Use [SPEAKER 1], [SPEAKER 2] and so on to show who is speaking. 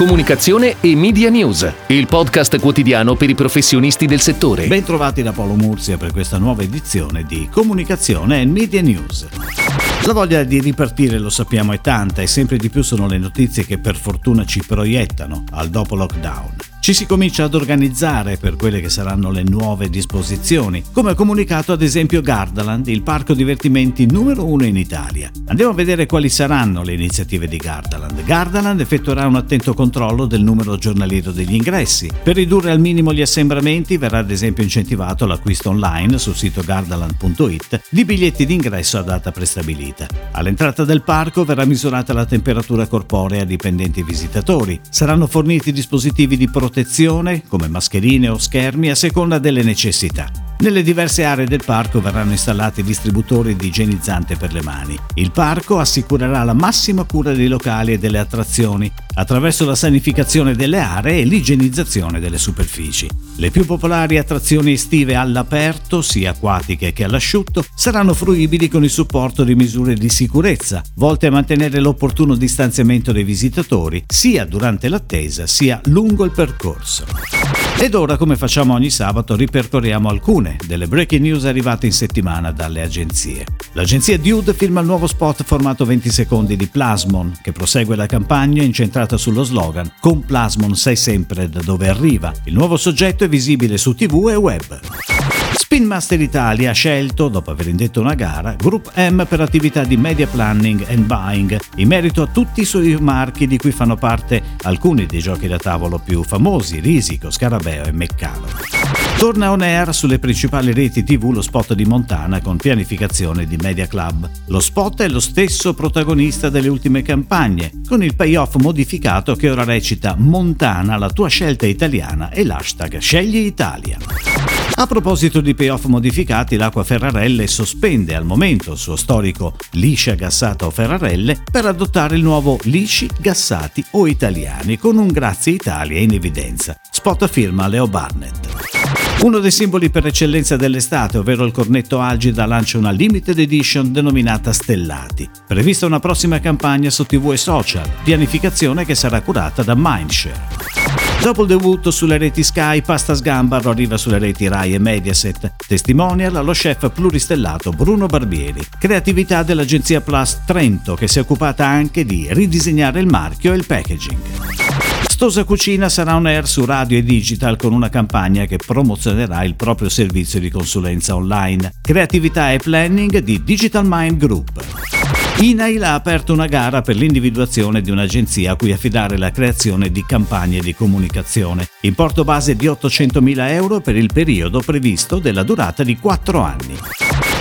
[SPEAKER 1] Comunicazione e Media News, il podcast quotidiano per i professionisti del settore.
[SPEAKER 2] Bentrovati da Paolo Murzia per questa nuova edizione di Comunicazione e Media News. La voglia di ripartire, lo sappiamo, è tanta e sempre di più sono le notizie che per fortuna ci proiettano al dopo lockdown. Ci si comincia ad organizzare per quelle che saranno le nuove disposizioni, come ha comunicato ad esempio Gardaland, il parco divertimenti numero uno in Italia. Andiamo a vedere quali saranno le iniziative di Gardaland. Gardaland effettuerà un attento controllo del numero giornaliero degli ingressi. Per ridurre al minimo gli assembramenti verrà ad esempio incentivato l'acquisto online sul sito gardaland.it di biglietti d'ingresso a data prestabilita. All'entrata del parco verrà misurata la temperatura corporea dipendenti e visitatori. Saranno forniti dispositivi di protezione protezione, come mascherine o schermi, a seconda delle necessità. Nelle diverse aree del parco verranno installati distributori di igienizzante per le mani. Il parco assicurerà la massima cura dei locali e delle attrazioni attraverso la sanificazione delle aree e l'igienizzazione delle superfici. Le più popolari attrazioni estive all'aperto, sia acquatiche che all'asciutto, saranno fruibili con il supporto di misure di sicurezza, volte a mantenere l'opportuno distanziamento dei visitatori sia durante l'attesa sia lungo il percorso. Ed ora, come facciamo ogni sabato, ripercorriamo alcune delle breaking news arrivate in settimana dalle agenzie. L'agenzia Dude firma il nuovo spot formato 20 secondi di Plasmon, che prosegue la campagna incentrata sullo slogan Con Plasmon sai sempre da dove arriva. Il nuovo soggetto è visibile su TV e web. Spin Master Italia ha scelto, dopo aver indetto una gara, Group M per attività di media planning and buying, in merito a tutti i suoi marchi di cui fanno parte alcuni dei giochi da tavolo più famosi, Risico, Scarabeo e Meccano. Torna on air sulle principali reti TV lo spot di Montana con pianificazione di Media Club. Lo spot è lo stesso protagonista delle ultime campagne, con il payoff modificato che ora recita Montana, la tua scelta italiana e l'hashtag Scegli Italia. A proposito di payoff modificati, l'Acqua Ferrarelle sospende al momento il suo storico liscia gassata o Ferrarelle per adottare il nuovo lisci gassati o italiani con un grazie Italia in evidenza. Spot firma Leo Barnett. Uno dei simboli per eccellenza dell'estate, ovvero il cornetto Algida, lancia una limited edition denominata Stellati. Prevista una prossima campagna su TV e social, pianificazione che sarà curata da Mindshare. Dopo il debutto sulle reti Sky, Pasta Sgambar arriva sulle reti Rai e Mediaset. Testimonial lo chef pluristellato Bruno Barbieri. Creatività dell'agenzia Plus Trento, che si è occupata anche di ridisegnare il marchio e il packaging. Stosa Cucina sarà on air su radio e digital con una campagna che promozionerà il proprio servizio di consulenza online, creatività e planning di Digital Mind Group. INAIL ha aperto una gara per l'individuazione di un'agenzia a cui affidare la creazione di campagne di comunicazione. Importo base di 800.000 euro per il periodo previsto della durata di 4 anni.